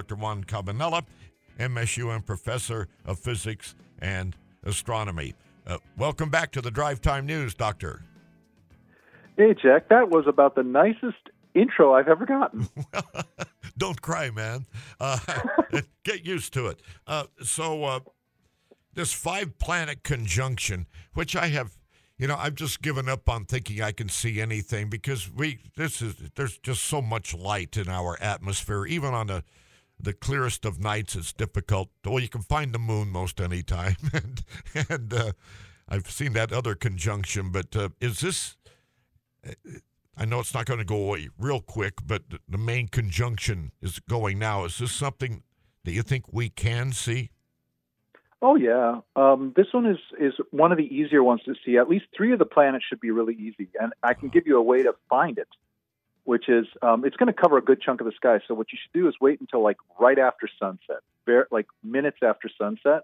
Dr. Juan Cabanela, MSUM professor of physics and astronomy. Uh, welcome back to the Drive Time News, Doctor. Hey, Jack, that was about the nicest intro I've ever gotten. Don't cry, man. Uh, get used to it. Uh, so, uh, this five planet conjunction, which I have, you know, I've just given up on thinking I can see anything because we, this is, there's just so much light in our atmosphere. Even on the, the clearest of nights, it's difficult. Well, you can find the moon most any time. and, and uh, I've seen that other conjunction, but uh, is this, I know it's not going to go away real quick, but the main conjunction is going now. Is this something that you think we can see? Oh yeah, um, this one is is one of the easier ones to see. At least three of the planets should be really easy, and I can give you a way to find it, which is um, it's going to cover a good chunk of the sky. So what you should do is wait until like right after sunset, bare, like minutes after sunset,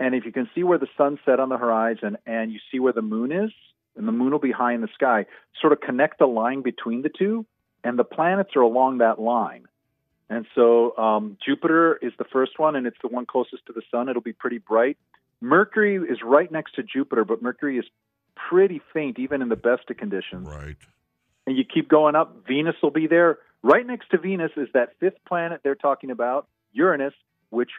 and if you can see where the sun set on the horizon and you see where the moon is, and the moon will be high in the sky, sort of connect the line between the two, and the planets are along that line. And so um, Jupiter is the first one, and it's the one closest to the sun. It'll be pretty bright. Mercury is right next to Jupiter, but Mercury is pretty faint, even in the best of conditions. Right. And you keep going up. Venus will be there. Right next to Venus is that fifth planet they're talking about, Uranus, which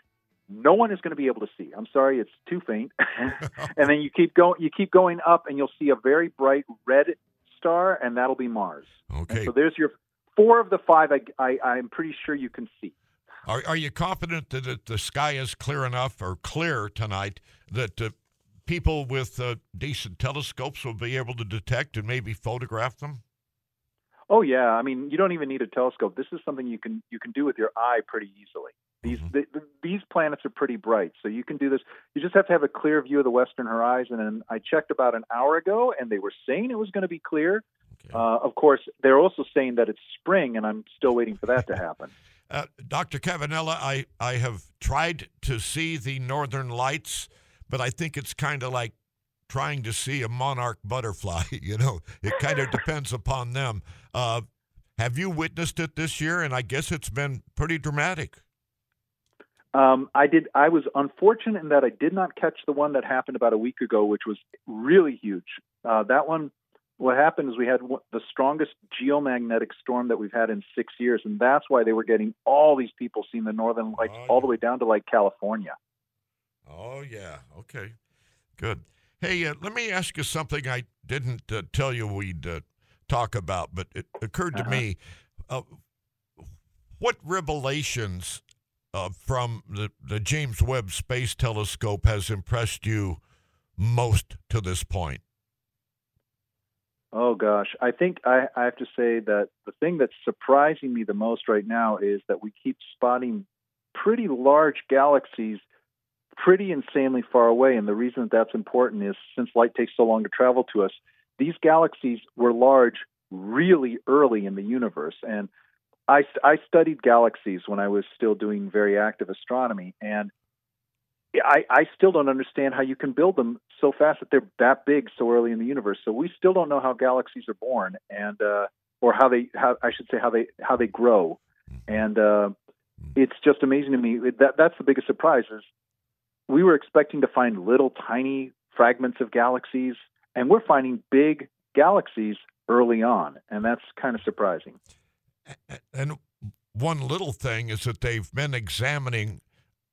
no one is going to be able to see. I'm sorry, it's too faint. and then you keep going, you keep going up, and you'll see a very bright red star, and that'll be Mars. Okay. And so there's your four of the five. I, I am pretty sure you can see. Are Are you confident that the sky is clear enough or clear tonight that uh, people with uh, decent telescopes will be able to detect and maybe photograph them? Oh yeah, I mean you don't even need a telescope. This is something you can you can do with your eye pretty easily. These mm-hmm. the, these planets are pretty bright, so you can do this. You just have to have a clear view of the western horizon. And I checked about an hour ago, and they were saying it was going to be clear. Okay. Uh, of course, they're also saying that it's spring, and I'm still waiting for that to happen. Uh, Dr. Cabanela, I, I have tried to see the northern lights, but I think it's kind of like trying to see a monarch butterfly. you know, it kind of depends upon them. Uh, have you witnessed it this year? And I guess it's been pretty dramatic. Um, I did. I was unfortunate in that I did not catch the one that happened about a week ago, which was really huge. Uh, that one, what happened is we had the strongest geomagnetic storm that we've had in six years, and that's why they were getting all these people seeing the northern lights oh, all the way down to like California. Oh yeah. Okay. Good. Hey, uh, let me ask you something I didn't uh, tell you we'd uh, talk about, but it occurred to uh-huh. me. Uh, what revelations uh, from the, the James Webb Space Telescope has impressed you most to this point? Oh gosh, I think I, I have to say that the thing that's surprising me the most right now is that we keep spotting pretty large galaxies pretty insanely far away. And the reason that that's important is since light takes so long to travel to us, these galaxies were large really early in the universe. And I, I studied galaxies when I was still doing very active astronomy, and I, I still don't understand how you can build them so fast that they're that big so early in the universe. So we still don't know how galaxies are born, and uh, or how they, how I should say, how they how they grow, and uh, it's just amazing to me. That that's the biggest surprise is we were expecting to find little tiny fragments of galaxies, and we're finding big galaxies early on, and that's kind of surprising. And one little thing is that they've been examining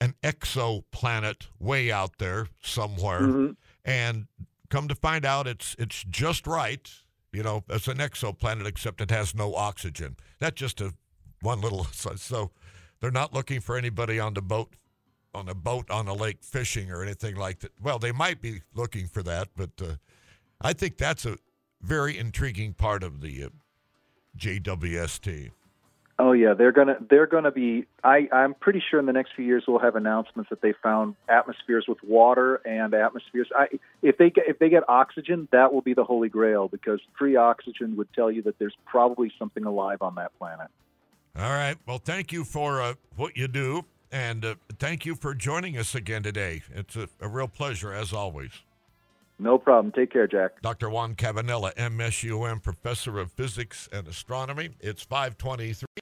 an exoplanet way out there somewhere, mm-hmm. and come to find out, it's it's just right. You know, it's an exoplanet, except it has no oxygen. That's just a one little. So, so they're not looking for anybody on the boat, on a boat on a lake fishing or anything like that. Well, they might be looking for that, but uh, I think that's a very intriguing part of the uh, JWST. Oh yeah, they're gonna they're gonna be. I I'm pretty sure in the next few years we'll have announcements that they found atmospheres with water and atmospheres. I, if they get if they get oxygen, that will be the holy grail because free oxygen would tell you that there's probably something alive on that planet. All right. Well, thank you for uh, what you do, and uh, thank you for joining us again today. It's a, a real pleasure as always. No problem. Take care, Jack. Dr. Juan Cabanela, MSUM professor of physics and astronomy. It's 523.